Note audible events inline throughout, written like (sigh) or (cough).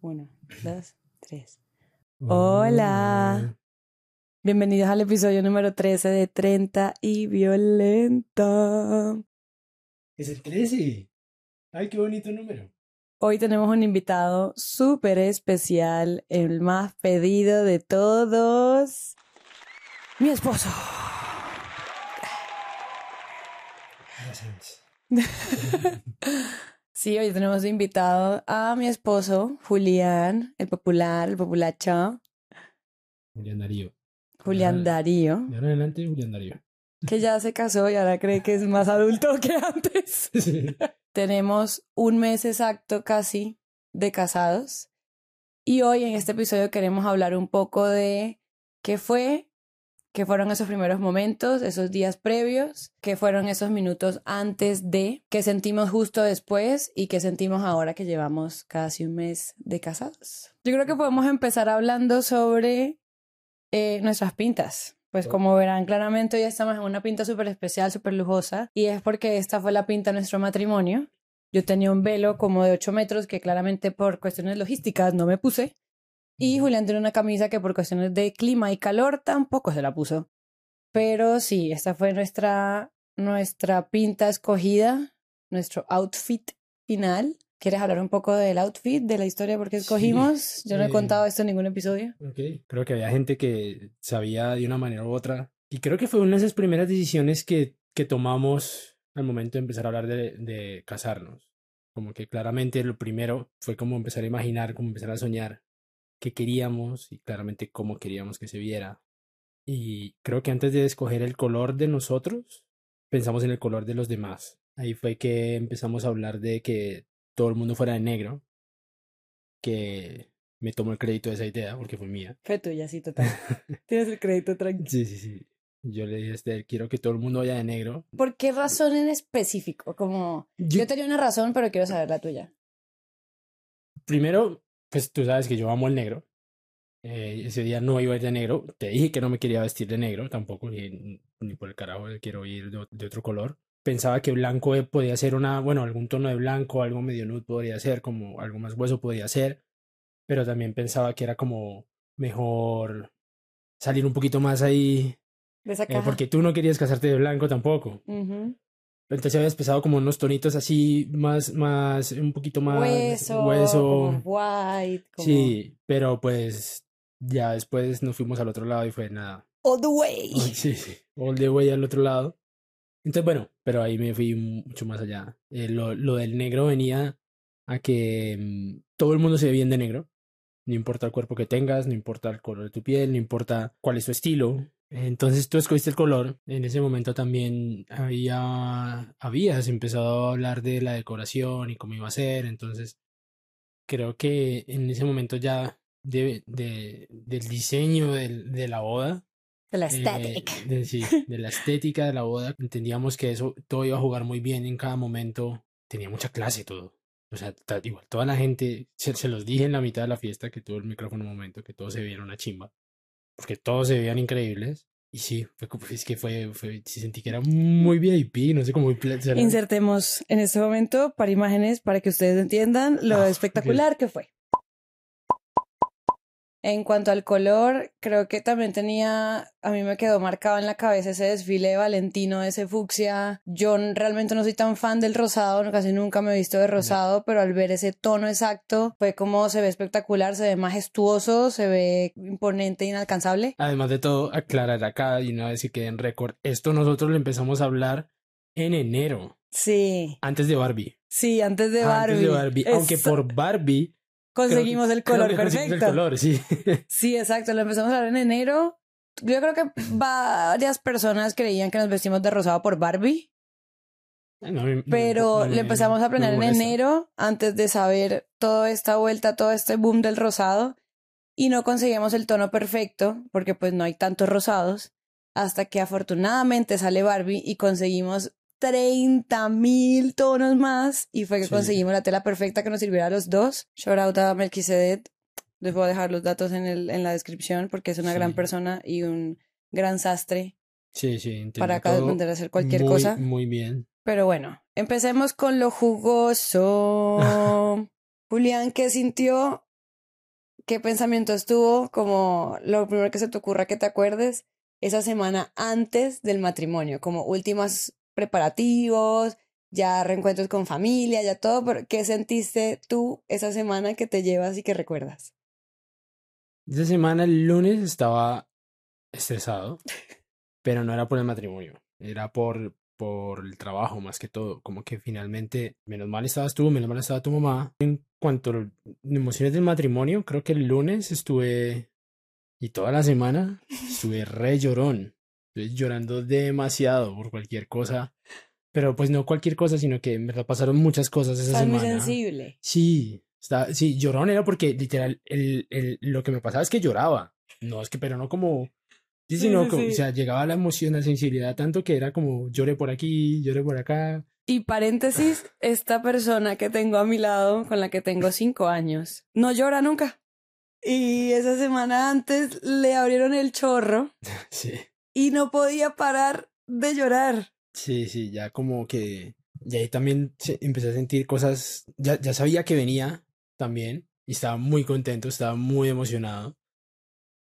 Uno, dos, tres. Hola. Bienvenidos al episodio número 13 de 30 y Violenta. Es el 13. Ay, qué bonito número. Hoy tenemos un invitado súper especial, el más pedido de todos. Mi esposo. Gracias. (laughs) Sí, hoy tenemos de invitado a mi esposo, Julián, el popular, el populacho, Julián Darío. Julián. Darío, De ahora en adelante, Julián Darío. que ya se casó y ahora cree que es más adulto que antes. (laughs) Tenemos un mes exacto casi de casados y hoy en este episodio queremos hablar un poco de qué fue, qué fueron esos primeros momentos, esos días previos, qué fueron esos minutos antes de, qué sentimos justo después y qué sentimos ahora que llevamos casi un mes de casados. Yo creo que podemos empezar hablando sobre eh, nuestras pintas. Pues como verán claramente hoy estamos en una pinta súper especial, súper lujosa y es porque esta fue la pinta de nuestro matrimonio. Yo tenía un velo como de 8 metros que claramente por cuestiones logísticas no me puse. Y Julián tiene una camisa que por cuestiones de clima y calor tampoco se la puso. Pero sí, esta fue nuestra, nuestra pinta escogida, nuestro outfit final. ¿Quieres hablar un poco del outfit, de la historia por qué Sí, escogimos? Yo no he eh, contado esto en ningún episodio. Ok. Creo que había gente que sabía de una manera u otra. Y creo que fue una de esas primeras decisiones que, que tomamos al momento de empezar a hablar de, de casarnos. Como que claramente lo primero fue como empezar a imaginar, como empezar a soñar qué queríamos y claramente cómo queríamos que se viera. Y creo que antes de escoger el color de nosotros, pensamos en el color de los demás. Ahí fue que empezamos a hablar de que todo el mundo fuera de negro, que me tomo el crédito de esa idea porque fue mía. Fue tuya, sí, total. (laughs) Tienes el crédito tranquilo. Sí, sí, sí. Yo le dije a Esther, quiero que todo el mundo vaya de negro. ¿Por qué razón en específico? Como, Yo- yo tenía una razón, pero quiero saber la tuya. Primero, pues tú sabes que yo amo el negro. Eh, ese día no iba a ir de negro. Te dije que no me quería vestir de negro tampoco, ni, ni por el carajo quiero ir de, de otro color. Pensaba que blanco eh, podía ser una, bueno, algún tono de blanco, algo medio nude podría ser, como algo más hueso podría ser. Pero también pensaba que era como mejor salir un poquito más ahí, De esa eh, caja. porque tú no querías casarte de blanco tampoco. Ujú. Entonces habías pensado como unos tonitos así, más, más, un poquito más Hueso, hueso. como white, como Sí, pero pues ya después nos fuimos al otro lado y fue nada. all the way. (laughs) Sí, sí, all the way al otro lado. Entonces, bueno, pero ahí me fui mucho más allá. Eh, lo, lo del negro venía a que mm, todo el mundo se ve bien de negro. No importa el cuerpo que tengas, no importa el color de tu piel, no importa cuál es tu estilo. Entonces tú escogiste el color. En ese momento también había, habías empezado a hablar de la decoración y cómo iba a ser. Entonces creo que en ese momento ya de, de- del diseño de la boda, De la eh, static. de, sí, (laughs) de la estética de la boda, entendíamos que eso todo iba a jugar muy bien en cada momento. Tenía mucha clase todo. O sea, igual, toda la gente, se, se los dije en la mitad de la fiesta que tuvo el micrófono un momento, que todos se veían una chimba. Porque todos se veían increíbles. Y sí, fue, como- es que fue, fue, sí sentí que era muy VIP, no sé cómo Insertemos en este momento para imágenes para que ustedes entiendan lo Ah, espectacular que fue. En cuanto al color, creo que también tenía, a mí me quedó marcado en la cabeza ese desfile de Valentino, ese fucsia. Yo realmente no soy tan fan del rosado, casi nunca me he visto de rosado, pero al ver ese tono exacto, fue como se ve espectacular, se ve majestuoso, se ve imponente, inalcanzable. Además de todo, aclarar acá y una vez que en récord, esto nosotros lo empezamos a hablar en enero, Sí, antes de Barbie. sí, antes de Barbie. Antes de Barbie. Aunque por Barbie. Creo conseguimos el color perfecto. El color, sí. (laughs) Sí, exacto, lo empezamos a hablar en enero. Yo creo que varias personas creían que nos vestimos de rosado por Barbie, No pero no le empezamos a aprender en enero antes de saber toda esta vuelta, todo este boom del rosado y no conseguimos el tono perfecto porque pues no hay tantos rosados hasta que afortunadamente sale Barbie y conseguimos 30 mil tonos más y fue que Sí. conseguimos la tela perfecta que nos sirviera a los dos. Shout out a Melquisedec. Les voy a dejar los datos en, el, en la descripción porque es una gran persona y un gran sastre Sí, sí, para acá poder hacer cualquier muy, cosa. Muy bien. Pero bueno, empecemos con lo jugoso. (laughs) Julián, ¿qué sintió ¿qué pensamiento estuvo como lo primero que se te ocurra que te acuerdes esa semana antes del matrimonio? Como últimos preparativos, ya reencuentros con familia, ya todo, pero ¿qué sentiste tú esa semana que te llevas y que recuerdas? Esa semana, el lunes, estaba estresado, (laughs) pero no era por el matrimonio, era por, por el trabajo más que todo. Como que finalmente, menos mal estabas tú, menos mal estaba tu mamá. En cuanto a emociones del matrimonio, creo que el lunes estuve, y toda la semana, estuve re llorón. Llorando demasiado por cualquier cosa pero pues no cualquier cosa, sino que me pasaron muchas cosas esa semana. muy sensible. Sí, está, sí, llorón era porque literal el, el, lo que me pasaba es que lloraba. No, es que, pero no como... Sí, sino o sea, llegaba la emoción, la sensibilidad, tanto que era como lloré por aquí, lloré por acá. Y paréntesis, (laughs) esta persona que tengo a mi lado, con la que tengo cinco años, no llora nunca. Y esa semana antes le abrieron el chorro. Sí. Y no podía parar de llorar. Sí, sí, ya como que. Y ahí también empecé a sentir cosas. Ya, ya sabía que venía también. Y estaba muy contento, estaba muy emocionado.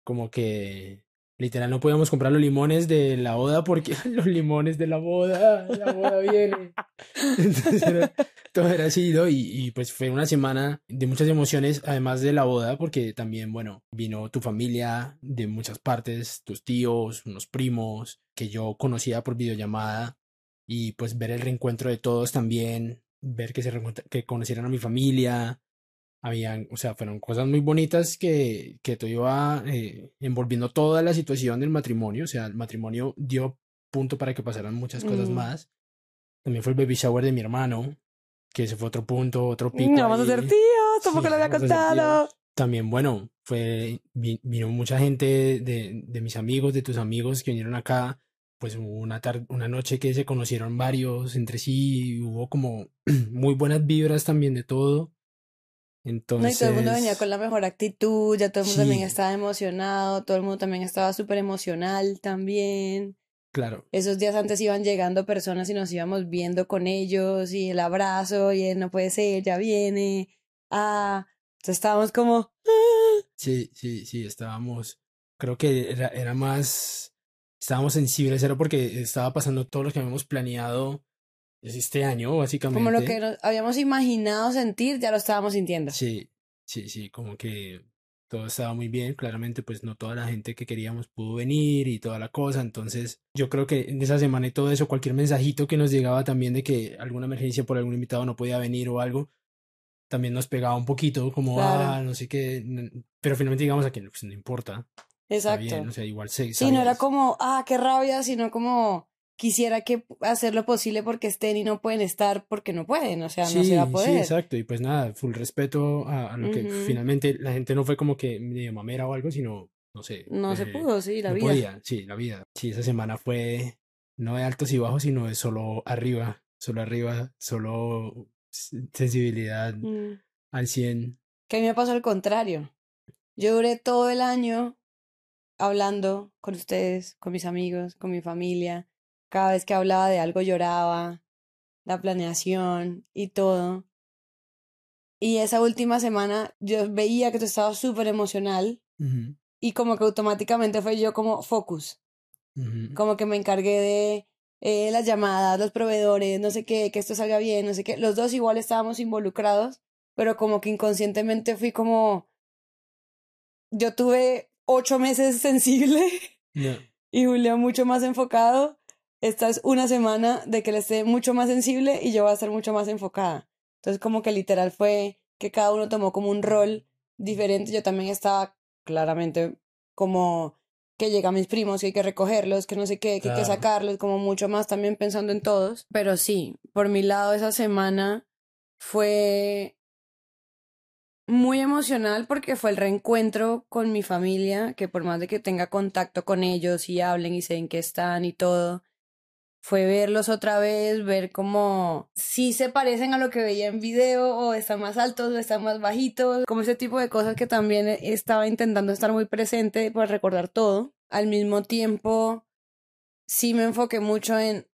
Como que literal no podíamos comprar los limones de la boda porque (laughs) los limones de la boda, la boda viene. (laughs) Entonces todo era así, Y, y pues fue una semana de muchas emociones, además de la boda, porque también, bueno, vino tu familia de muchas partes, tus tíos, unos primos que yo conocía por videollamada y pues ver el reencuentro de todos también, ver que se que conocieran a mi familia, habían, o sea, fueron cosas muy bonitas que, que te iba eh, envolviendo toda la situación del matrimonio, o sea, el matrimonio dio punto para que pasaran muchas cosas mm. más. También fue el baby shower de mi hermano, que ese fue otro punto, otro pico. No vamos a ser tíos, tampoco lo había contado. También, bueno, fue, vino mucha gente de, de mis amigos, de tus amigos que vinieron acá pues una, tarde, una noche que se conocieron varios entre sí, hubo como (clears throat) muy buenas vibras también de todo. Entonces... No, y todo el mundo venía con la mejor actitud, ya todo el mundo también estaba emocionado, todo el mundo también estaba súper emocional también. Claro. Esos días antes iban llegando personas y nos íbamos viendo con ellos y el abrazo y él no puede ser, ya viene. Ah, entonces estábamos como... Ah". Sí, sí, sí, estábamos... Creo que era, era más estábamos sensibles, era porque estaba pasando todo lo que habíamos planeado este año, básicamente. Como lo que habíamos imaginado sentir, ya lo estábamos sintiendo. Sí, sí, sí, como que todo estaba muy bien, claramente pues no toda la gente que queríamos pudo venir y toda la cosa, entonces yo creo que en esa semana y todo eso, cualquier mensajito que nos llegaba también de que alguna emergencia por algún invitado no podía venir o algo, también nos pegaba un poquito, como, ah, no sé qué, pero finalmente digamos a que pues, no importa, Exacto. o sea, igual se, sí, no era como, ah, qué rabia, sino como quisiera que hacer lo posible porque estén y no pueden estar porque no pueden, o sea, no se va a poder. Sí, exacto, y pues nada, full respeto a, lo que finalmente la gente no fue como que medio mamera o algo, sino, no sé. No se eh, pudo, sí, la no vida. Podía, sí, la vida. Sí, esa semana fue no de altos y bajos, sino de solo arriba, solo arriba, solo sensibilidad mm. al 100. Que a mí me pasó al contrario. Yo duré todo el año hablando con ustedes, con mis amigos, con mi familia. Cada vez que hablaba de algo lloraba, la planeación y todo. Y esa última semana yo veía que tú estabas súper emocional y como que automáticamente fue yo como focus. Como que me encargué de eh, las llamadas, los proveedores, no sé qué, que esto salga bien, no sé qué. Los dos igual estábamos involucrados, pero como que inconscientemente fui como... Yo tuve ocho meses (laughs) sensible y Julia mucho más enfocado. Esta es una semana de que él esté mucho más sensible y yo voy a estar mucho más enfocada. Entonces como que literal fue que cada uno tomó como un rol diferente. Yo también estaba claramente como que llegan mis primos, que hay que recogerlos, que no sé qué, que hay que sacarlos, como mucho más también pensando en todos. Pero sí, por mi lado esa semana fue muy emocional porque fue el reencuentro con mi familia, que por más de que tenga contacto con ellos y hablen y sé en qué están y todo, fue verlos otra vez, ver cómo si se parecen a lo que veía en video o están más altos o están más bajitos, como ese tipo de cosas que también estaba intentando estar muy presente para recordar todo. Al mismo tiempo, sí me enfoqué mucho en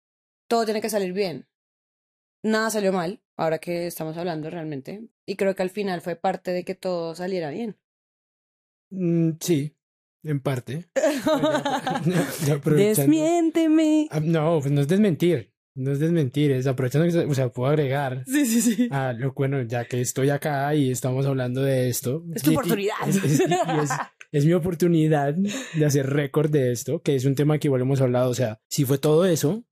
todo tiene que salir bien. Nada salió mal, ahora que estamos hablando realmente. Y creo que al final fue parte de que todo saliera bien. Mm, sí, en parte. (laughs) (laughs) Desmiénteme. Ah, no, pues no es desmentir. No es desmentir, es aprovechando que, o sea, puedo agregar. Sí, sí, sí. Ah, lo bueno, ya que estoy acá y estamos hablando de esto. Es tu oportunidad. Es, mi oportunidad de hacer récord de esto, que es un tema que igual hemos hablado. O sea, si fue todo eso,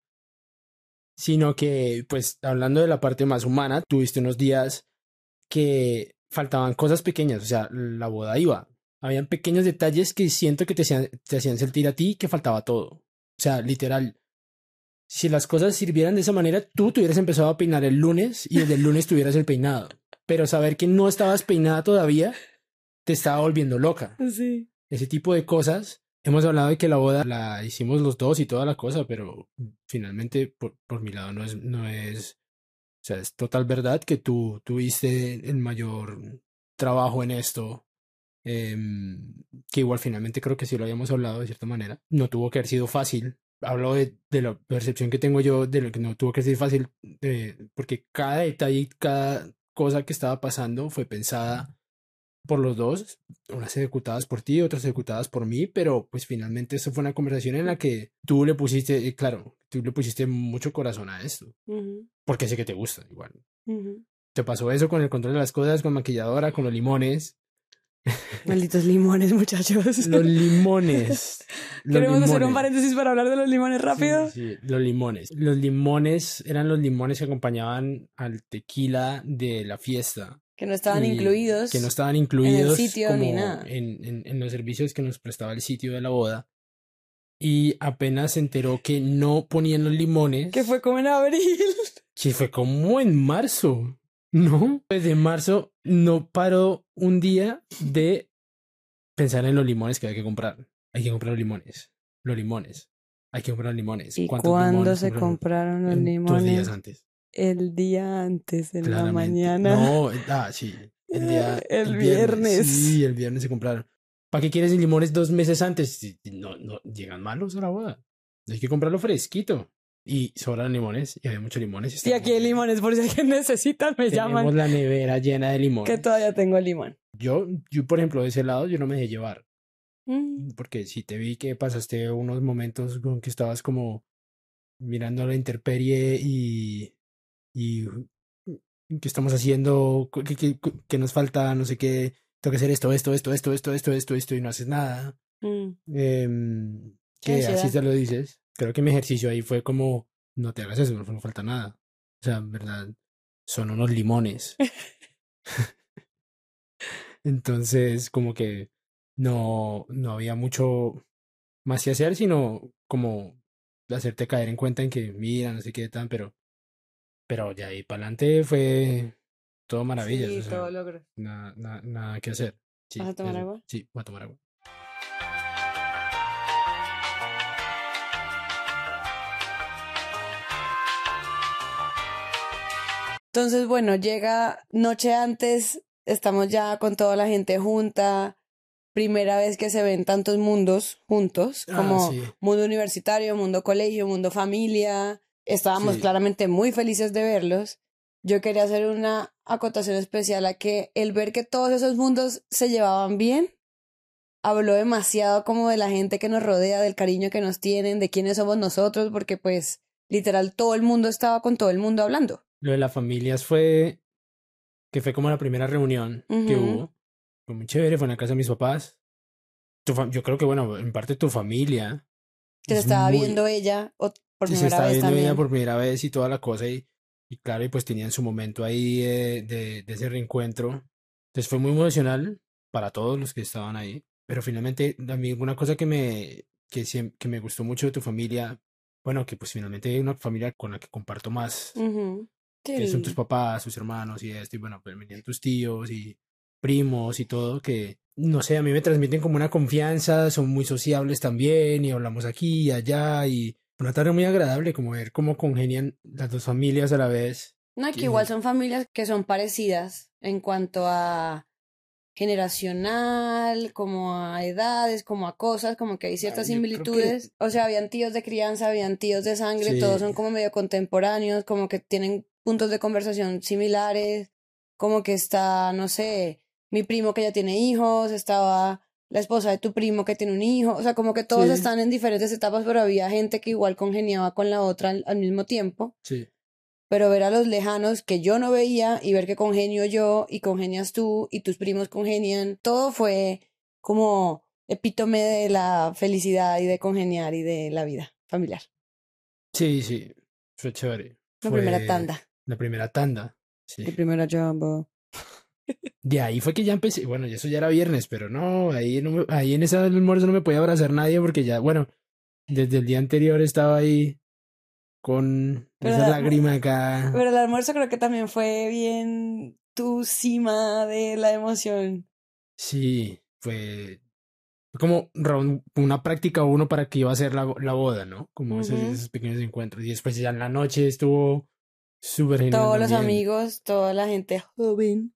sino que, pues, hablando de la parte más humana, tuviste unos días que faltaban cosas pequeñas. O sea, la boda iba. Habían pequeños detalles que siento que te hacían, te hacían sentir a ti que faltaba todo. O sea, literal si las cosas sirvieran de esa manera, tú te hubieras empezado a peinar el lunes y desde el lunes tuvieras el peinado. Pero saber que no estabas peinada todavía te estaba volviendo loca. Sí. Ese tipo de cosas. Hemos hablado de que la boda la hicimos los dos y toda la cosa, pero finalmente por, por mi lado no es, no es, o sea, es total verdad que tú tuviste el mayor trabajo en esto, eh, que igual finalmente creo que sí lo habíamos hablado de cierta manera. No tuvo que haber sido fácil, hablo de, de, la percepción que tengo yo de lo que no tuvo que ser fácil, eh, porque cada detalle, cada cosa que estaba pasando fue pensada por los dos, unas ejecutadas por ti, otras ejecutadas por mí, pero pues finalmente eso fue una conversación en la que tú le pusiste, eh, claro, tú le pusiste mucho corazón a esto, porque sé que te gusta igual. Te pasó eso con el control de las cosas, con maquilladora, con los limones, Malditos limones, muchachos. (laughs) Los limones. (laughs) ¿Queremos hacer un paréntesis para hablar de los limones rápido? Sí, los limones. Los limones eran los limones que acompañaban al tequila de la fiesta. Que no estaban incluidos. Que no estaban incluidos. En el sitio ni nada. En, en, los servicios que nos prestaba el sitio de la boda. Y apenas se enteró que no ponían los limones. Que fue como en abril. Que fue como en marzo. No, desde marzo no paró un día de pensar en los limones que hay que comprar. Hay que comprar los limones. Los limones. Hay que comprar los limones. ¿Y cuándo se compraron los limones? Dos días antes. El día antes, en la mañana. No, ah, sí. El día. (laughs) el, viernes. Sí, el viernes se compraron. ¿Para qué quieres limones dos meses antes? No, no, llegan malos a la boda. Hay que comprarlo fresquito. Y sobran limones, y había muchos limones. Y aquí hay limones, por si alguien (laughs) necesita, me llaman. Tenemos la nevera llena de limones. Que todavía tengo limón. Yo, yo, por ejemplo, de ese lado, yo no me dejé llevar. Mm. Porque si te vi que pasaste unos momentos con que estabas como mirando la interperie y. y. ¿qué estamos haciendo? ¿Qué, qué, nos falta? No sé qué. Tengo que hacer esto, esto, esto, esto, esto, esto, esto, esto, y no haces nada. Mm. Eh, que así te lo dices creo que mi ejercicio ahí fue como, no te hagas eso, no, falta nada. O sea, en verdad, son unos limones. (laughs) Entonces, como que no, no había mucho más que hacer, sino como hacerte caer en cuenta en que, mira, no sé qué tan, pero, pero ya ahí para adelante fue todo maravilloso. Sí, todo logro. Nada, nada, nada que hacer. ¿Vas a tomar agua? Sí, voy a tomar agua. Entonces, bueno, llega noche antes, estamos ya con toda la gente junta, primera vez que se ven tantos mundos juntos, Ah, como sí. mundo universitario, mundo colegio, mundo familia. Estábamos Sí. claramente muy felices de verlos. Yo quería hacer una acotación especial a que el ver que todos esos mundos se llevaban bien, habló demasiado como de la gente que nos rodea, del cariño que nos tienen, de quiénes somos nosotros, porque pues literal todo el mundo estaba con todo el mundo hablando. Lo de las familias fue que fue como la primera reunión que Ujú. hubo. Fue muy chévere, fue en la casa de mis papás. Tu yo creo que, bueno, en parte tu familia. Que se es estaba muy- viendo ella por sí, se primera estaba vez viendo también. ella por primera vez y toda la cosa. Y, y claro, y pues tenían su momento ahí eh, de, de ese reencuentro. Entonces fue muy emocional para todos los que estaban ahí. Pero finalmente, a mí una cosa que me, que, que me gustó mucho de tu familia, bueno, que pues finalmente hay una familia con la que comparto más Ujú. Que son tus papás, tus hermanos y esto, y bueno, pues venían tus tíos y primos y todo, que no sé, a mí me transmiten como una confianza, son muy sociables también y hablamos aquí y allá y una tarde muy agradable, como ver cómo congenian las dos familias a la vez. No, que igual son familias que son parecidas en cuanto a generacional, como a edades, como a cosas, como que hay ciertas Ay, similitudes. O sea, habían tíos de crianza, habían tíos de sangre, Sí. todos son como medio contemporáneos, como que tienen puntos de conversación similares, como que está, no sé, mi primo que ya tiene hijos, estaba la esposa de tu primo que tiene un hijo, o sea, como que todos Sí. están en diferentes etapas, pero había gente que igual congeniaba con la otra al, al mismo tiempo, Sí. pero ver a los lejanos que yo no veía y ver que congenio yo y congenias tú y tus primos congenian, todo fue como epítome de la felicidad y de congeniar y de la vida familiar. Sí, sí. Fue chévere. La Fue primera tanda, La primera tanda. Sí. la primera jumbo. (laughs) De ahí fue que ya empecé. Bueno, y eso ya era viernes, pero no, ahí, no me- ahí en ese almuerzo no me podía abrazar nadie porque ya, bueno, desde el día anterior estaba ahí con Pero esa lágrima acá. Pero el almuerzo creo que también fue bien tu cima de la emoción. Sí, fue como una práctica uno para que iba a ser la, la boda, ¿no? Como esos pequeños encuentros. Y después ya en la noche estuvo súper. Todos los amigos, toda la gente joven.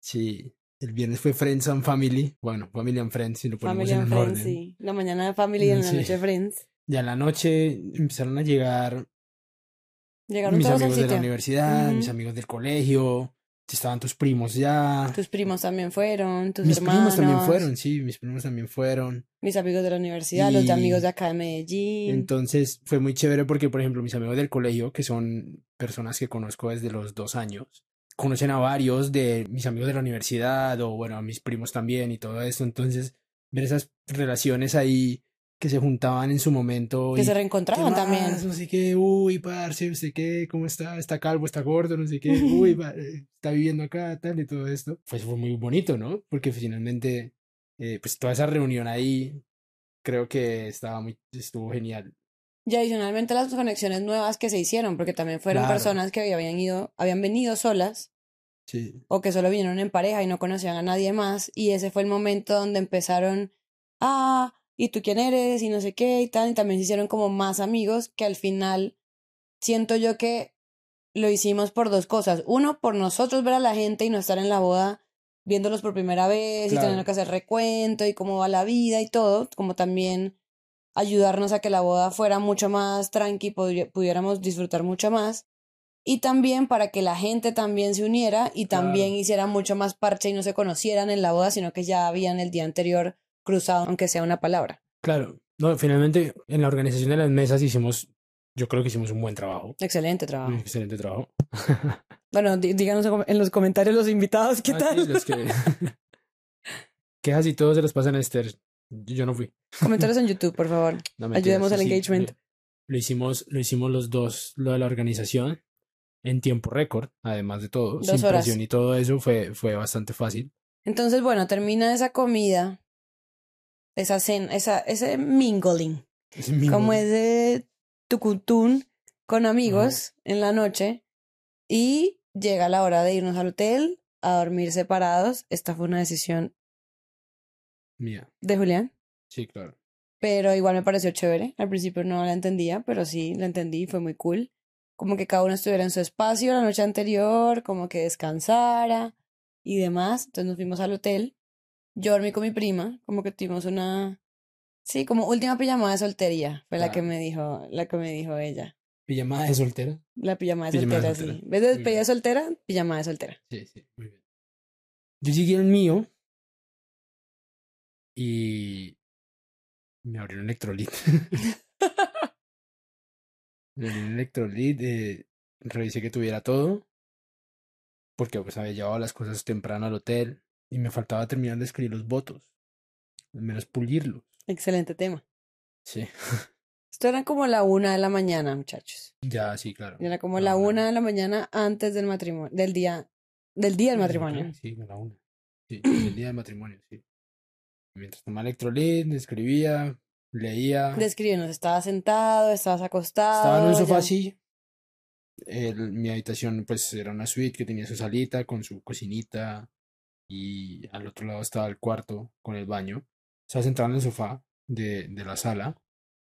Sí, el viernes fue Friends and Family. Bueno, Family and Friends, si lo ponemos Family en Friends, orden. sí. La mañana de Family y en la Sí. noche de Friends. Ya en la noche empezaron a llegar Llegaron mis todos al amigos de la sitio. universidad, mis Ujú. amigos del colegio, estaban tus primos ya. Tus primos también fueron, tus mis hermanos. primos también fueron, sí, mis primos también fueron. Mis amigos de la universidad, los de Y- amigos de acá de Medellín. Entonces fue muy chévere porque, por ejemplo, mis amigos del colegio, que son personas que conozco desde los dos años, conocen a varios de mis amigos de la universidad o, bueno, a mis primos también y todo esto. Entonces, ver esas relaciones ahí que se juntaban en su momento. que y, se ¿qué reencontraban también. No sé qué, uy, parce, usted qué, cómo está, está calvo, está gordo, no sé qué, (laughs) uy, eh, está viviendo acá, tal, y todo esto. Pues fue muy bonito, ¿no? Porque finalmente, eh, pues toda esa reunión ahí, creo que estaba muy, estuvo genial. Y adicionalmente las conexiones nuevas que se hicieron, porque también fueron Claro. personas que habían ido, habían venido solas Sí, o que solo vinieron en pareja y no conocían a nadie más. Y ese fue el momento donde empezaron, ah, ¿y tú quién eres? Y no sé qué y tal. Y también se hicieron como más amigos que al final siento yo que lo hicimos por dos cosas. Uno, por nosotros ver a la gente y no estar en la boda viéndolos por primera vez y teniendo que hacer recuento y cómo va la vida y todo. Como también ayudarnos a que la boda fuera mucho más tranqui, podri- pudiéramos disfrutar mucho más. Y también para que la gente también se uniera y también Claro. hiciera mucho más parche y no se conocieran en la boda, sino que ya habían el día anterior cruzado, aunque sea una palabra. claro. No, finalmente, en la organización de las mesas hicimos, yo creo que hicimos un buen trabajo. Excelente trabajo. Excelente trabajo. (laughs) Bueno, dí- díganos en los comentarios los invitados qué Ah, tal. sí, los que... (laughs) (laughs) Quejas y todos se los pasan a Esther. Yo no fui. comentarios en (laughs) YouTube, por favor. No, Ayudemos al sí, engagement. Lo, hicimos, lo hicimos los dos, lo de la organización, en tiempo récord, además de todo. Dos sin horas. presión y todo eso fue, fue bastante fácil. Entonces, bueno, termina esa comida, esa cena, esa, ese mingling, Es como voz. ese tucutún con amigos en la noche y llega la hora de irnos al hotel a dormir separados. Esta fue una decisión Mía. de Julián, Sí, claro. pero igual me pareció chévere. Al principio no la entendía, pero sí la entendí y fue muy cool. Como que cada uno estuviera en su espacio la noche anterior, como que descansara y demás. Entonces nos fuimos al hotel. Yo dormí con mi prima, como que tuvimos una Sí, como última pijamada de soltería, fue la que Ah. me dijo, la que me dijo ella. Pijamada de soltera. La pijamada de Pijamada soltera, sí. soltera. De Muy despedida soltera, pijamada de soltera. Sí, sí, muy bien. Yo seguí el mío y me abrió un electrolit. (laughs) me abrió un electrolit, eh, revisé que tuviera todo, porque pues había llevado las cosas temprano al hotel y me faltaba terminar de escribir los votos, al menos pulirlos. Excelente tema. Sí, (laughs) Esto era como la una de la mañana, muchachos. ya, sí, claro. Era como A la una. de la mañana antes del matrimonio, del día, del día del matrimonio. Sí, la una. Sí, el (clears throat) día del matrimonio, sí. Mientras tomaba electrolit, escribía, leía. Descríbenos, estabas sentado, estabas acostado. Estaba en un sofá ya- así. El- mi habitación, pues, era una suite que tenía su salita con su cocinita. Y al otro lado estaba el cuarto con el baño. Estaba sentado en el sofá de, de la sala.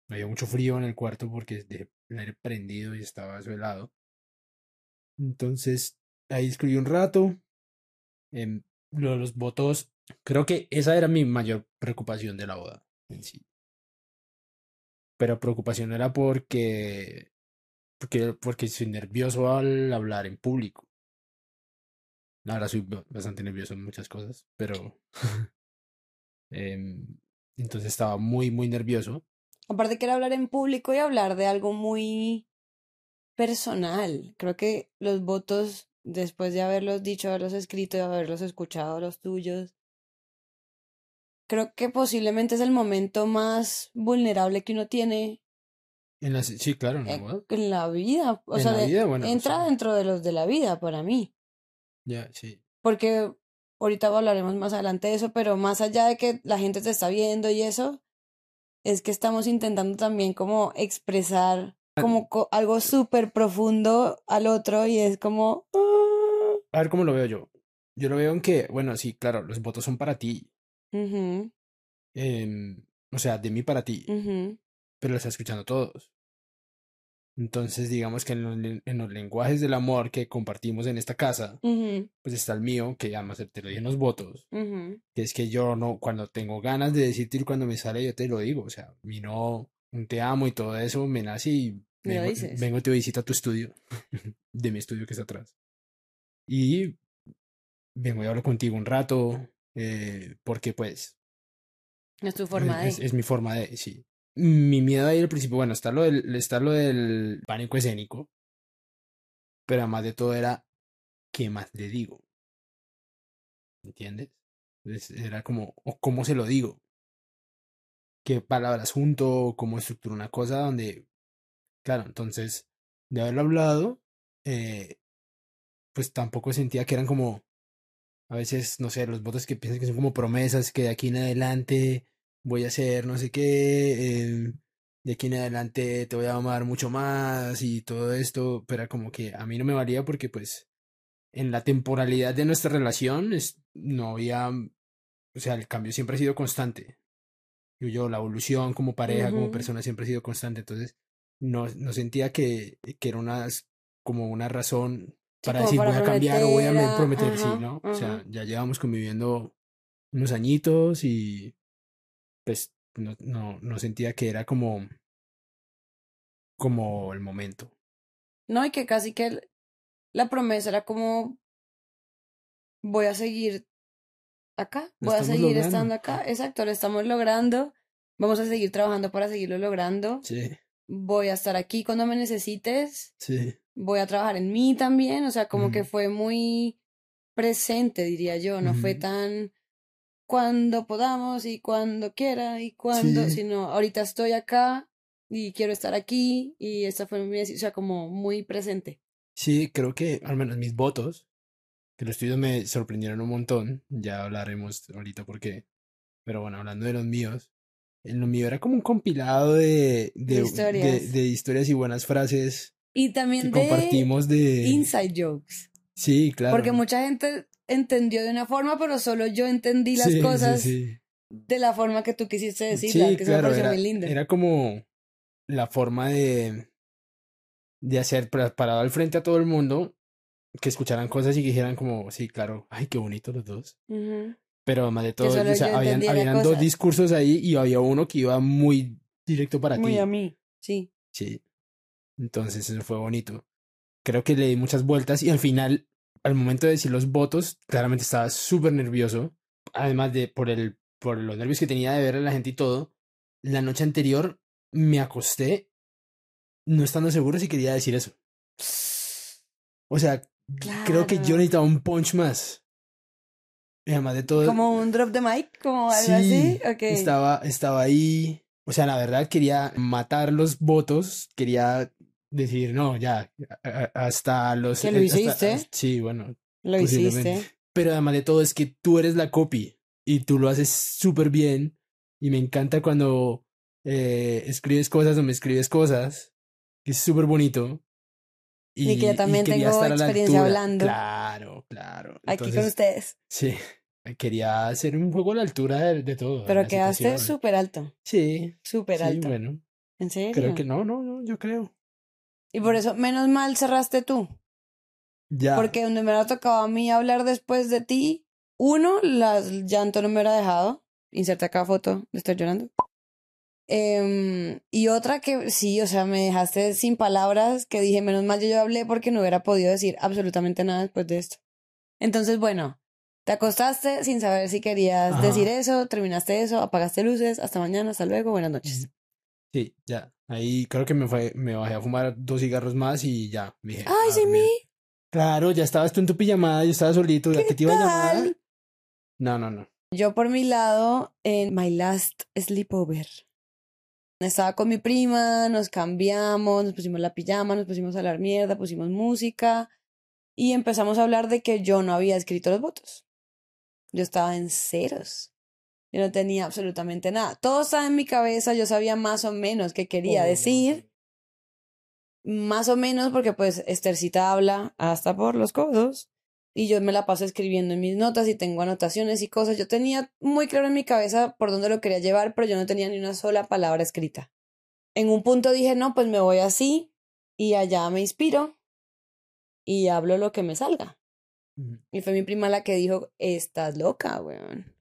Había mucho frío en el cuarto porque dejé el aire prendido y estaba helado. Entonces, ahí escribí un rato. Em, los votos, creo que esa era mi mayor preocupación de la boda en sí. Pero preocupación era porque, porque, porque soy nervioso al hablar en público. Ahora soy ba- bastante nervioso en muchas cosas, pero (laughs) Em, entonces estaba muy, muy nervioso. Aparte que era hablar en público y hablar de algo muy personal. Creo que los votos, después de haberlos dicho, haberlos escrito, de haberlos escuchado, los tuyos, creo que posiblemente es el momento más vulnerable que uno tiene. En la, sí, claro, en la, en, en la vida. O sea, entra dentro de los de la vida para mí. Ya, sí. Porque ahorita hablaremos más adelante de eso, pero más allá de que la gente te está viendo y eso, es que estamos intentando también como expresar. Como algo súper profundo al otro y es como... Ah". A ver cómo lo veo yo. Yo lo veo en que, bueno, sí, claro, los votos son para ti. eh, o sea, de mí para ti. Pero lo está escuchando todos. Entonces, digamos que en los, lenguajes del amor que compartimos en esta casa, pues está el mío, que además te lo dije en los votos, que es que yo no, cuando tengo ganas de decirte y cuando me sale, yo te lo digo. O sea, mi no, un te amo y todo eso me nace y vengo, vengo te visito a tu estudio, (laughs) de mi estudio que está atrás. Y vengo y hablo contigo un rato, eh, porque pues... Es tu forma de... es mi forma de, sí mi miedo ahí al principio, bueno, está lo del, está lo del pánico escénico, pero además de todo era, ¿qué más le digo? ¿Entiendes? era como, ¿cómo se lo digo? ¿Qué palabras junto? ¿Cómo estructuro una cosa donde, claro, entonces, de haberlo hablado, eh, pues tampoco sentía que eran como, a veces, no sé, los votos que piensan que son como promesas, que de aquí en adelante voy a hacer no sé qué, em, de aquí en adelante te voy a amar mucho más y todo esto, pero como que a mí no me valía porque pues en la temporalidad de nuestra relación es, no había, o sea, el cambio siempre ha sido constante. Yo, yo la evolución como pareja, como persona siempre ha sido constante, entonces no, no sentía que, que era una, como una razón para decir voy a cambiar o voy a prometer, sí, ¿no? O sea, ya llevamos conviviendo unos añitos y pues no, no, no sentía que era como, como el momento. No, y que casi que la promesa era como voy a seguir acá, voy a seguir estando acá, exacto, lo estamos logrando, vamos a seguir trabajando para seguirlo logrando. Sí. Voy a estar aquí cuando me necesites. Sí. Voy a trabajar en mí también, o sea, como que fue muy presente, diría yo, no fue tan cuando podamos y cuando quiera y cuando, sino ahorita estoy acá y quiero estar aquí y esta fue mi o sea, como muy presente. Sí, creo que al menos mis votos, que los tuyos me sorprendieron un montón, ya hablaremos ahorita por qué, pero bueno, hablando de los míos, en lo mío era como un compilado de, de, historias. De, historias y buenas frases. Y también de compartimos de inside jokes. Sí, claro. Porque mucha gente entendió de una forma, pero solo yo entendí las cosas de la forma que tú quisiste decirla, que claro, era, muy linda. Era como la forma de, de hacer parado al frente a todo el mundo, que escucharan cosas y que dijeran como, sí, claro, ay, qué bonito los dos. Pero además de todo, o sea, habían, habían dos discursos ahí y había uno que iba muy directo para ti. Muy a mí, sí. Sí. Entonces eso fue bonito. Creo que le di muchas vueltas y al final al momento de decir los votos, claramente estaba súper nervioso. Además de por, el, por los nervios que tenía de ver a la gente y todo. La noche anterior me acosté no estando seguro si quería decir eso. O sea, creo que yo necesitaba un punch más. Y además de todo. Como un drop de mic, como algo así. Okay. Estaba, estaba ahí. O sea, la verdad quería matar los votos. Quería decir, no, ya, hasta los... ¿Que lo hiciste? sí, bueno. Lo hiciste. Pero además de todo es que tú eres la copy y tú lo haces súper bien y me encanta cuando eh, escribes cosas o me escribes cosas, que es súper bonito. Y, que yo también tengo experiencia hablando. Claro, claro. Aquí con ustedes. Sí, quería hacer un juego a la altura de, todo. Pero quedaste súper alto. Sí. Súper alto. Sí, bueno. ¿En serio? Creo que no, no, no, yo creo. Y por eso, menos mal cerraste tú. Ya. Porque donde me ha tocado a mí hablar después de ti, uno, las llanto no me hubiera dejado. Inserta acá foto de estar llorando. Eh, y otra que sí, o sea, me dejaste sin palabras, que dije, menos mal yo, yo hablé porque no hubiera podido decir absolutamente nada después de esto. Entonces, bueno, Te acostaste sin saber si querías Ajá. decir eso, terminaste eso, apagaste luces, hasta mañana, hasta luego, buenas noches. Sí, ya. Ahí creo que me, fue, me bajé a fumar dos cigarros más y ya. Dije, Ay, "A sí, dormir". mi. Claro, ya estabas tú en tu pijamada, yo estaba solito, ya ¿Qué que te iba a llamar. No, no, no. Yo por mi lado, en My Last Sleepover. Estaba con mi prima, nos cambiamos, nos pusimos la pijama, nos pusimos a hablar mierda, pusimos música y empezamos a hablar de que yo no había escrito los votos. Yo estaba en ceros. Yo no tenía absolutamente nada. Todo estaba en mi cabeza, yo sabía más o menos qué quería Oh, no. decir. Más o menos porque pues Estercita habla hasta por los codos y yo me la paso escribiendo en mis notas y tengo anotaciones y cosas. Yo tenía muy claro en mi cabeza por dónde lo quería llevar, pero yo no tenía ni una sola palabra escrita. En un punto dije, no, pues me voy así y allá me inspiro y hablo lo que me salga. Y fue mi prima la que dijo, estás loca, weón.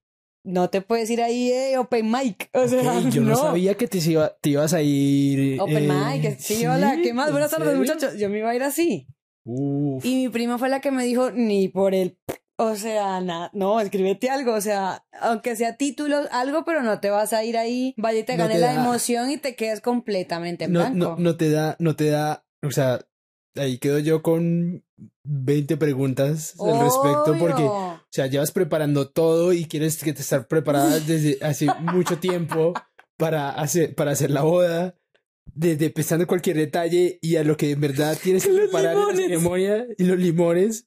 No te puedes ir ahí, eh, open mic. O sea, (laughs) yo no, no. sabía que te, iba, te ibas a ir. Open eh, mic, sí, hola, ¿qué más? ¿En Buenas tardes, muchachos. Yo me iba a ir así. Uf. Y mi prima fue la que me dijo, ni por el... O sea, na- no, escríbete algo, o sea, aunque sea títulos, algo, pero no te vas a ir ahí, vaya y te No gane te la da- emoción y te quedes completamente en no, blanco. no, no te da, no te da, o sea, ahí quedo yo con 20 preguntas al respecto porque, o sea, llevas preparando todo y quieres que te estar preparada desde hace mucho tiempo para hacer, para hacer la boda, desde pensando en cualquier detalle y a lo que en verdad tienes que preparar en la ceremonia y los limones.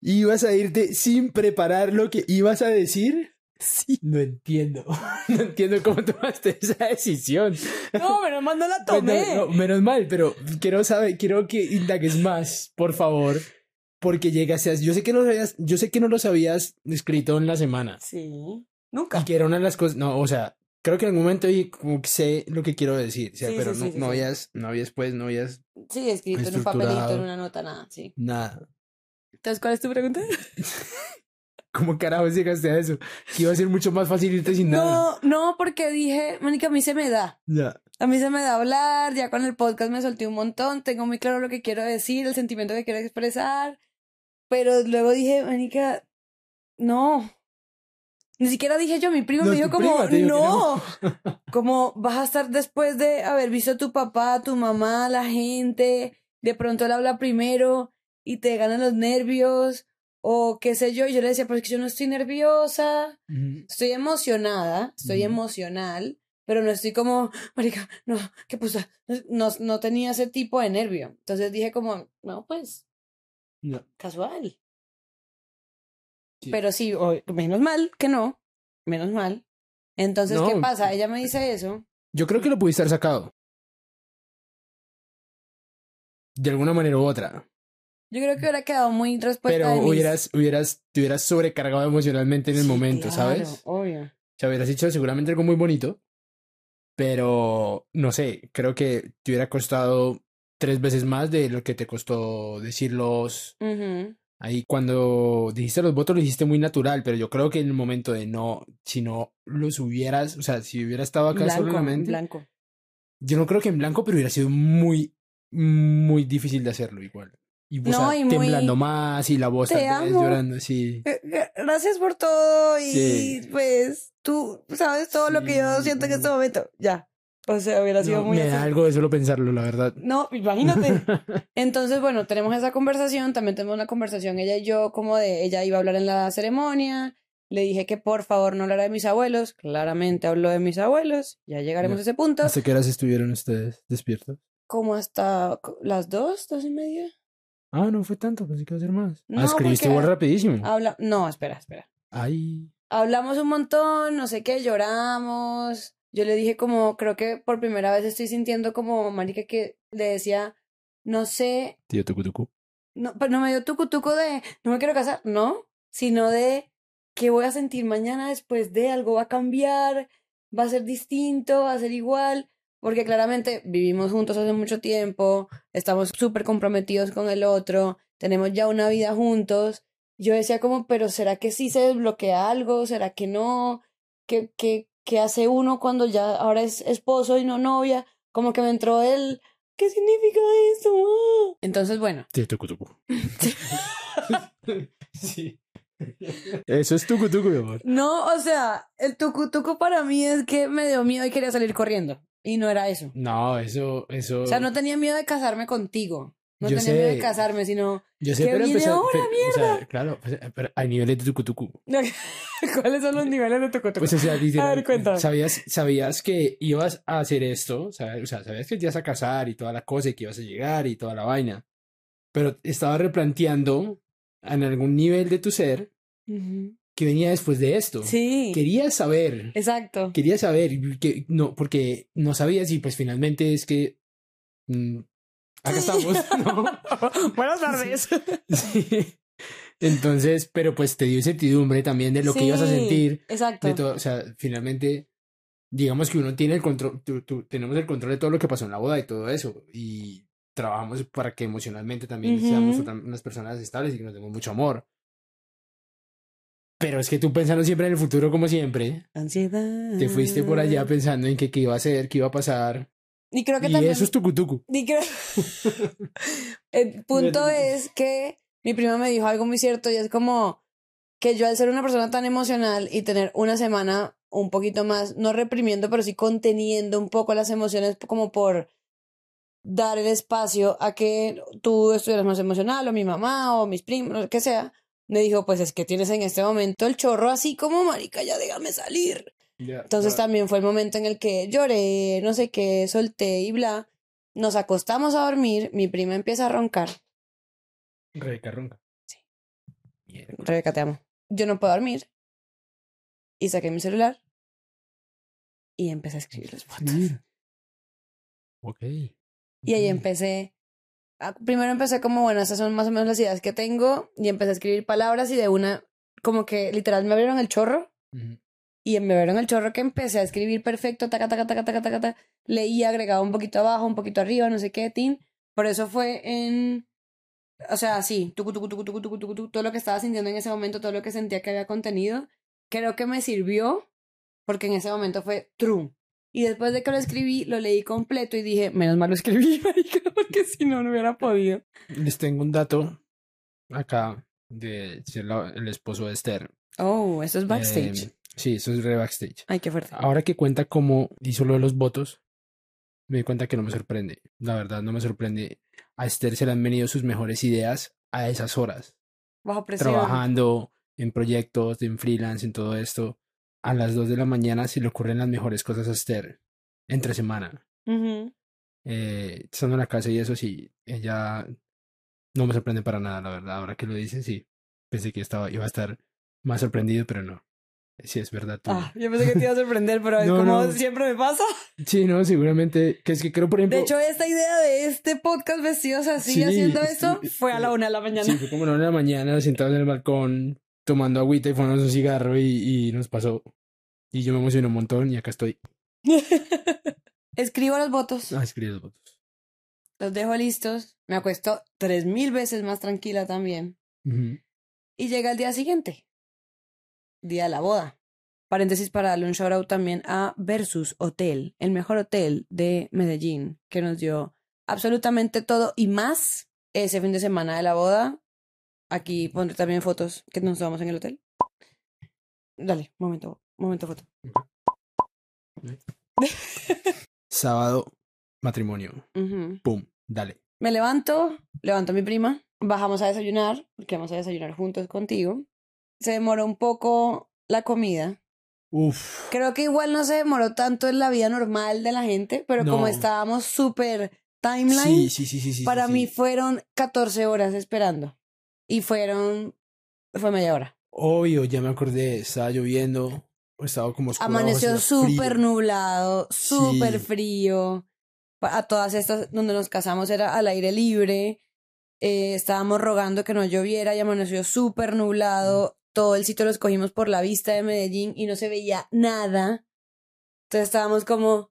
Y ibas a irte sin preparar lo que ibas a decir. Sí. No entiendo. (laughs) No entiendo cómo tomaste esa decisión. No, pero más no la (laughs) Pues no, tomé. no, menos mal, pero quiero saber, quiero que indagues más, por favor, porque llegaste a, yo sé que no lo habías, yo sé que no los habías escrito en la semana Sí. y Nunca. que era una de las cosas, no, o sea, creo que en algún momento y como que sé lo que quiero decir, sea, Sí, pero sí, no, sí, sí, no sí. habías, no habías pues, no habías Sí, escrito en un papelito, en una nota, nada, sí. nada. Entonces, ¿cuál es tu pregunta? (laughs) ¿Cómo carajos llegaste a eso? Que iba a ser mucho más fácil irte sin nada. No, no, porque dije, Mónica, a mí se me da. Ya. A mí se me da hablar, ya con el podcast me solté un montón, tengo muy claro lo que quiero decir, el sentimiento que quiero expresar, pero luego dije, Mónica, no. Ni siquiera dije yo, mi primo No, me dijo como, prima no, (laughs) como vas a estar después de haber visto a tu papá, a tu mamá, a la gente, de pronto él habla primero y te ganan los nervios, o qué sé yo, y yo le decía, pero es que yo no estoy nerviosa, estoy emocionada, estoy emocional, pero no estoy como, marica, no, qué puta, no, no tenía ese tipo de nervio. Entonces dije como, no, pues, casual. Sí. Pero sí, o- menos mal que no, menos mal. Entonces, ¿qué pasa? Ella me dice eso. Yo creo que lo pudiste haber sacado. De alguna manera u otra. Yo creo que hubiera quedado muy respuesta Pero de mis- hubieras, hubieras, te hubieras sobrecargado emocionalmente en el Sí, momento, claro, ¿sabes? Obvio. O sea, hubieras hecho seguramente algo muy bonito, pero no sé, creo que te hubiera costado tres veces más de lo que te costó decirlos Ujú. Ahí. Cuando dijiste los votos lo hiciste muy natural, pero yo creo que en el momento de no, si no los hubieras, o sea, si hubiera estado acá Blanco, la mente, blanco. yo no creo que en blanco, pero hubiera sido muy, muy difícil de hacerlo igual. Y, No, sea, y muy- temblando más y la voz Te tal vez amo. llorando así. Eh, eh, Gracias por todo y Sí. pues tú sabes todo lo que yo Sí. siento en este momento. Ya. O sea, hubiera sido No, muy me da algo de solo pensarlo, la verdad. No, imagínate. (laughs) Entonces, bueno, tenemos esa conversación, también tenemos una conversación ella y yo, como de ella iba a hablar en la ceremonia, le dije que por favor no hablara de mis abuelos, claramente habló de mis abuelos, ya llegaremos a ese punto, ¿Hasta qué horas estuvieron ustedes despiertos? como hasta las dos, dos y media. Ah, no fue tanto, pensé que iba a ser más. No, ah, escribiste porque- igual rapidísimo. Habla, no, espera, espera. Ay. Hablamos un montón, no sé qué, lloramos. Yo le dije como, creo que por primera vez estoy sintiendo como, marica, que le decía, no sé, Tío Tucutucu. no, pero no me dio tucu tucu de no me quiero casar, no, sino de qué voy a sentir mañana después de algo va a cambiar, va a ser distinto, va a ser igual, porque claramente vivimos juntos hace mucho tiempo, estamos súper comprometidos con el otro, tenemos ya una vida juntos. Yo decía como, pero ¿será que sí se desbloquea algo? ¿Será que no? ¿Qué, qué, qué hace uno cuando ya ahora es esposo y no novia? Como que me entró el, ¿qué significa esto? ah? Entonces, bueno, Tío Tucutucu. (laughs) sí. Eso es tucu tucu, mi amor. No, o sea, el tucu tucu para mí es que me dio miedo y quería salir corriendo. Y no era eso. No, eso, eso. O sea, no tenía miedo de casarme contigo. No Yo tenía miedo de sé. casarme, sino. Yo sé, ¿Qué pero viene empezó- ahora, pe- o sea, claro, pues, pero hay niveles de tucu tucu. (laughs) ¿Cuáles son los niveles de tucu tucu? Pues, o sea, literal, ver, cuéntame. sabías, sabías que ibas a hacer esto, sabes- o sea, sabías que te ibas a casar y toda la cosa y que ibas a llegar y toda la vaina. Pero estabas replanteando en algún nivel de tu ser Ujú. que venía después de esto. Sí. Querías saber, Exacto. querías saber, que no, porque no sabías y pues finalmente es que mm, acá estamos, (laughs) ¿no? Buenas tardes. Sí. Entonces, pero pues te dio incertidumbre también de lo que ibas a sentir, Exacto. de todo, o sea, finalmente, digamos que uno tiene el control, tú- tú- tenemos el control de todo lo que pasó en la boda y todo eso, y trabajamos para que emocionalmente también Ujú. seamos otra- unas personas estables y que nos demos mucho amor. Pero es que tú pensando siempre en el futuro como siempre, Ansiedad. te fuiste por allá pensando en que qué iba a ser, qué iba a pasar, Y creo que y también. eso es tucutucu. y creo- (laughs) El punto es que mi prima me dijo algo muy cierto y es como que yo al ser una persona tan emocional y tener una semana un poquito más, no reprimiendo, pero sí conteniendo un poco las emociones como por dar el espacio a que tú estuvieras más emocional o mi mamá o mis primos, lo que sea, me dijo, pues es que tienes en este momento el chorro así como marica, ya déjame salir. Entonces también fue el momento en el que lloré, no sé qué, solté y bla. Nos acostamos a dormir, mi prima empieza a roncar. Rebeca ronca. Sí. Mierda. Rebeca, te amo. Yo no puedo dormir. Y saqué mi celular y empecé a escribir los votos. Ok. Y ahí empecé. a- primero empecé como, bueno, esas son más o menos las ideas que tengo. Y empecé a escribir palabras y de una, como que literal me abrieron el chorro. Y me abrieron el chorro que empecé a escribir perfecto, taca, taca, taca, taca, taca, taca. Leía, agregaba un poquito abajo, un poquito arriba, no sé qué, tin. Por eso fue en. O sea, sí, tucu, tucu, tucu, todo lo que estaba sintiendo en ese momento, todo lo que sentía que había contenido, creo que me sirvió porque en ese momento fue true. Y después de que lo escribí, lo leí completo y dije, menos mal lo escribí, (laughs) porque si no, no hubiera podido. Les tengo un dato acá de el esposo de Esther. Oh, eso es backstage. Eh, sí, eso es re backstage. Ay, qué fuerte. Ahora que cuenta cómo hizo lo de los votos, me di cuenta que no me sorprende. La verdad, no me sorprende. A Esther se le han venido sus mejores ideas a esas horas. Bajo presión. Trabajando en proyectos, en freelance, en todo esto. A las 2 de la mañana se le ocurren las mejores cosas a Esther. Entre semana. Eh, estando en la casa y eso sí, ella no me sorprende para nada, la verdad. Ahora que lo dices, sí. Pensé que estaba, iba a estar más sorprendido, pero no. Sí, es verdad. tú- Ah, yo pensé que te iba a sorprender, pero (laughs) es No, como no. siempre me pasa. Sí, no, seguramente. Que es que creo, por ejemplo. De hecho, esta idea de este podcast vestidos así, Sí, haciendo sí, eso, fue a la una de la mañana. Sí, fue como a la una de la mañana, sentados en el balcón, tomando agüita y fumando un cigarro y, y nos pasó. Y yo me emocioné un montón y acá estoy. (laughs) Escribo los votos, Ah, escribí los votos. los dejo listos, me acuesto tres mil veces más tranquila también. Y llega el día siguiente, día de la boda. Paréntesis para darle un shout out también a Versus Hotel, el mejor hotel de Medellín, que nos dio absolutamente todo y más ese fin de semana de la boda. Aquí pondré también fotos que nos tomamos en el hotel. Dale, momento, momento foto. (laughs) Sábado, matrimonio. Ujú. Pum, dale. Me levanto, levanto a mi prima, bajamos a desayunar, porque vamos a desayunar juntos contigo. Se demoró un poco la comida. Uf. Creo que igual no se demoró tanto en la vida normal de la gente, pero como estábamos súper timeline, Sí, sí, sí, sí, sí. para mí fueron 14 horas esperando. Y fueron, fue media hora. Obvio, ya me acordé. Estaba lloviendo. Estaba como oscuro, Amaneció súper nublado, súper frío. A todas estas donde nos casamos era al aire libre. Eh, estábamos rogando que no lloviera y amaneció súper nublado. Todo el sitio lo escogimos por la vista de Medellín y no se veía nada. Entonces estábamos como...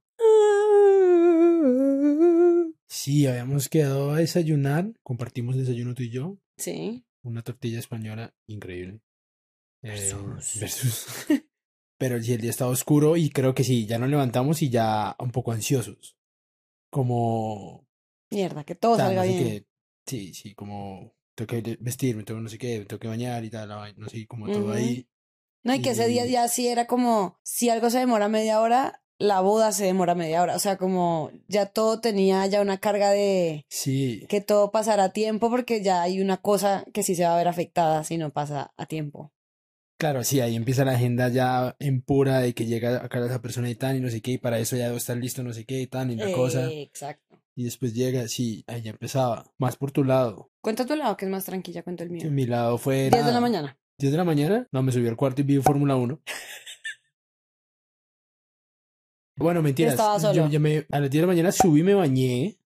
Sí, habíamos quedado a desayunar. Compartimos desayuno tú y yo. Sí. Una tortilla española increíble. Eh, Versus. versus. (laughs) Pero el día estaba oscuro y creo que sí, ya nos levantamos y ya un poco ansiosos. Como. Mierda, que todo tan, salga así bien. que- sí, sí, como. Tengo que vestirme, tengo no sé qué, tengo que bañar y tal, no sé, como todo ahí. No, y que ese día ya sí era como, si algo se demora media hora, la boda se demora media hora. O sea, como ya todo tenía ya una carga de Sí, que todo pasará a tiempo porque ya hay una cosa que sí se va a ver afectada si no pasa a tiempo. claro, sí, ahí empieza la agenda ya en pura de que llega acá esa persona y tal, y no sé qué, y para eso ya debe estar listo, no sé qué, y tal, y la cosa. Eh, Exacto. Y después llega, sí, ahí ya empezaba. Más por tu lado. Cuenta tu lado, que es más tranquila, cuenta el mío. Mi lado fue. 10 de la mañana. 10 de la mañana. No, me subí al cuarto y vi Fórmula 1. (laughs) Bueno, mentiras. Estaba Yo, solo. yo me, a las 10 de la mañana subí, me bañé,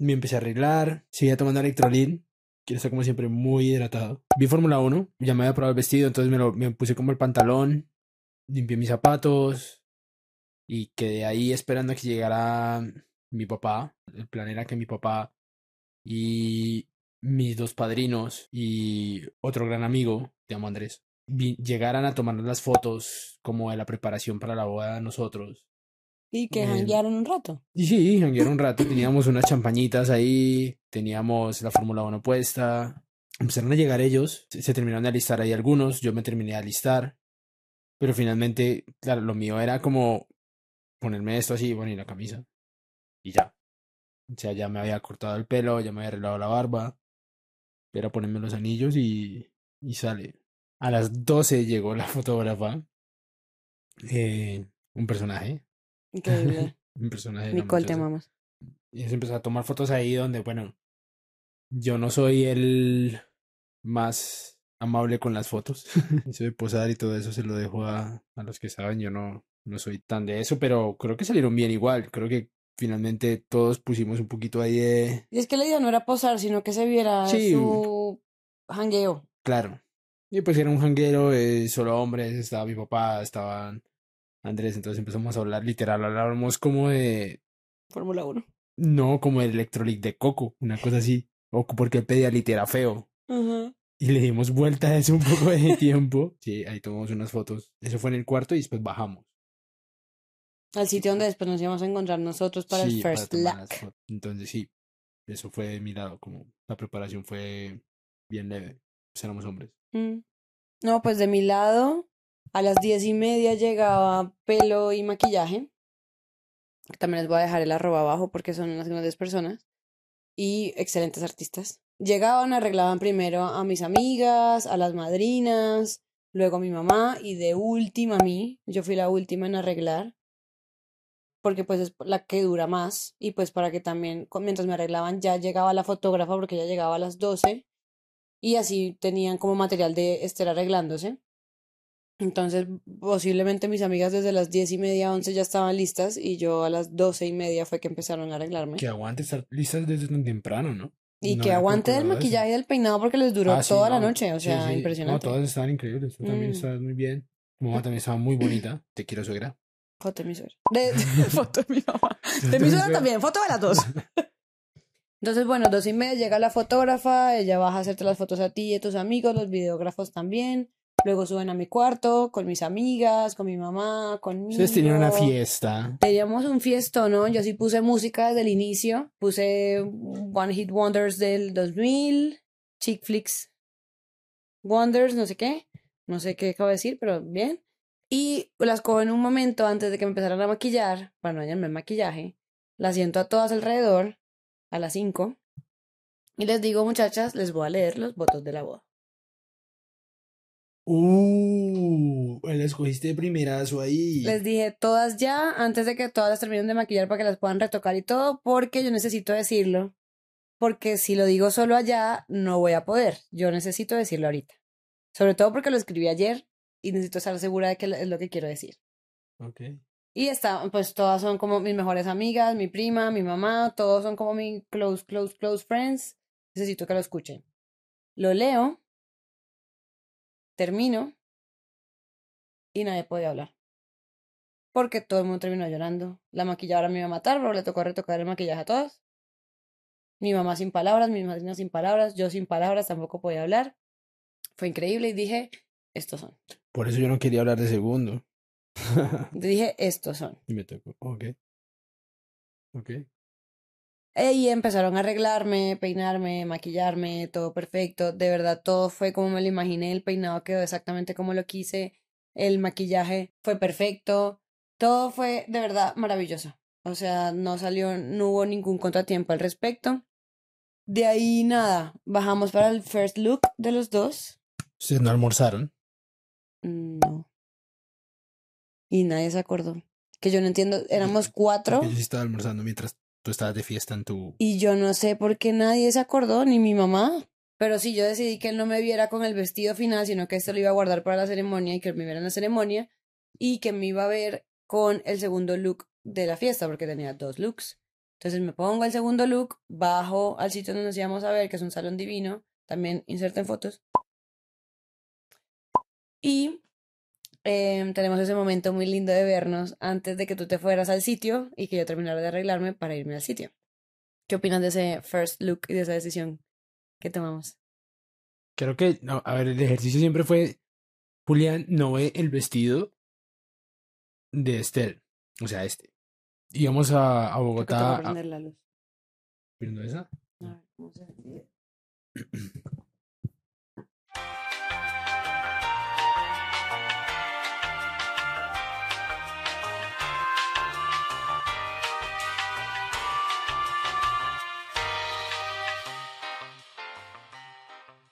me empecé a arreglar, seguía tomando electrolit. Quiero estar como siempre muy hidratado. Vi Fórmula 1, ya me había probado el vestido, entonces me, lo, me puse como el pantalón, limpié mis zapatos y quedé ahí esperando a que llegara mi papá. El plan era que mi papá y mis dos padrinos y otro gran amigo, te llamo Andrés, llegaran a tomarnos las fotos como de la preparación para la boda de nosotros. Y que Eh, janguearon un rato. Y sí, janguearon un rato, teníamos unas champañitas ahí, teníamos la Fórmula 1 puesta. Empezaron a llegar ellos, se terminaron de alistar ahí algunos, yo me terminé de alistar, pero finalmente, claro, lo mío era como ponerme esto así, bueno, y la camisa, y ya. O sea, ya me había cortado el pelo, ya me había arreglado la barba, era ponerme los anillos y, y sale. A las 12 llegó la (laughs) fotógrafa, eh, un personaje, Increíble. (laughs) un personaje. Nicole, te amamos. Y se empezó a tomar fotos ahí donde, bueno, yo no soy el más amable con las fotos. (laughs) Eso de posar y todo eso se lo dejo a, a los que saben. Yo no, no soy tan de eso, pero creo que salieron bien igual. Creo que finalmente todos pusimos un poquito ahí de... Y es que la idea no era posar, sino que se viera Sí. su jangueo. Claro. Y pues era un janguero, eh, solo hombres, estaba mi papá, estaban Andrés, entonces empezamos a hablar literal, hablábamos como de... Fórmula 1. No, como el electrolit de coco, una cosa así. O porque él pedía litera feo. Ajá. Y le dimos vuelta a eso un poco de (laughs) tiempo. Sí, ahí tomamos unas fotos. Eso fue en el cuarto y después bajamos. Al sitio donde después nos íbamos a encontrar nosotros para Sí, el first fotos. Entonces sí, eso fue de mi lado, como la preparación fue bien leve. Pues éramos hombres. Mm. No, pues de mi lado, a las diez y media llegaba pelo y maquillaje. También les voy a dejar el arroba abajo porque son unas grandes personas y excelentes artistas. Llegaban, arreglaban primero a mis amigas, a las madrinas, luego a mi mamá y de última a mí. Yo fui la última en arreglar porque pues es la que dura más y pues para que también mientras me arreglaban ya llegaba la fotógrafa porque ya llegaba a las 12 y así tenían como material de estar arreglándose. Entonces, posiblemente mis amigas desde las diez y media, once ya estaban listas y yo a las doce y media fue que empezaron a arreglarme. Que aguante estar listas desde tan temprano, ¿no? Y No que aguante del maquillaje y del peinado porque les duró Ah, sí, toda la no. noche, o Sí, sea, sí. impresionante. No, todas estaban increíbles. Tú también Mm. estabas muy bien. Tu mamá también estaba muy bonita. Te quiero, suegra. Foto de mi suegra. De, (laughs) foto de mi mamá. De mi suegra también, foto de las dos. Entonces, bueno, dos y media llega la fotógrafa, ella baja a hacerte las fotos a ti y a tus amigos, los videógrafos también. Luego suben a mi cuarto con mis amigas, con mi mamá, conmigo. Ustedes tenían una fiesta. Teníamos un fiestón, ¿no? Yo sí puse música desde el inicio. Puse One Hit Wonders del 2000, Chick Flicks Wonders, no sé qué. No sé qué acabo de decir, pero bien. Y las cojo en un momento antes de que me empezaran a maquillar, para no hallarme el maquillaje. Las siento a todas alrededor, a las 5. Y les digo, muchachas, les voy a leer los votos de la boda. Uh, la escogiste de primerazo ahí. Les dije todas ya, antes de que todas las terminen de maquillar para que las puedan retocar y todo, porque yo necesito decirlo. Porque si lo digo solo allá, no voy a poder. Yo necesito decirlo ahorita. Sobre todo porque lo escribí ayer y necesito estar segura de que es lo que quiero decir. Ok. Y está, pues todas son como mis mejores amigas, mi prima, mi mamá, todos son como mi close, close, close friends. Necesito que lo escuchen. Lo leo, termino y nadie puede hablar. Porque todo el mundo terminó llorando. La maquilladora me iba a matar, pero le tocó retocar el maquillaje a todas. Mi mamá sin palabras, mi madrina sin palabras, yo sin palabras tampoco podía hablar. Fue increíble y dije, estos son. Por eso yo no quería hablar de segundo. (laughs) Dije, estos son. y me tocó. Ok. Ok. Y empezaron a arreglarme, peinarme, maquillarme, todo perfecto. De verdad, todo fue como me lo imaginé. El peinado quedó exactamente como lo quise. El maquillaje fue perfecto. Todo fue de verdad maravilloso. O sea, no salió, no hubo ningún contratiempo al respecto. De ahí nada, bajamos para el first look de los dos. ¿Ustedes no almorzaron? No. Y nadie se acordó. Que yo no entiendo, éramos cuatro. Yo sí estaba almorzando mientras tú estabas de fiesta en tu... Y yo no sé por qué nadie se acordó, ni mi mamá. Pero sí, yo decidí que él no me viera con el vestido final, sino que esto lo iba a guardar para la ceremonia y que él me viera en la ceremonia y que me iba a ver con el segundo look de la fiesta, porque tenía dos looks. Entonces me pongo el segundo look, bajo al sitio donde nos íbamos a ver, que es un salón divino, también inserten fotos. Y em, tenemos ese momento muy lindo de vernos antes de que tú te fueras al sitio y que yo terminara de arreglarme para irme al sitio. ¿Qué opinas de ese first look y de esa decisión que tomamos? Creo que, no, a ver, el ejercicio siempre fue, Julián no ve el vestido de Estelle, o sea, este. Íbamos a, a Bogotá. a prender la luz. ¿Viendo esa? A ver, ¿cómo se? (clears throat)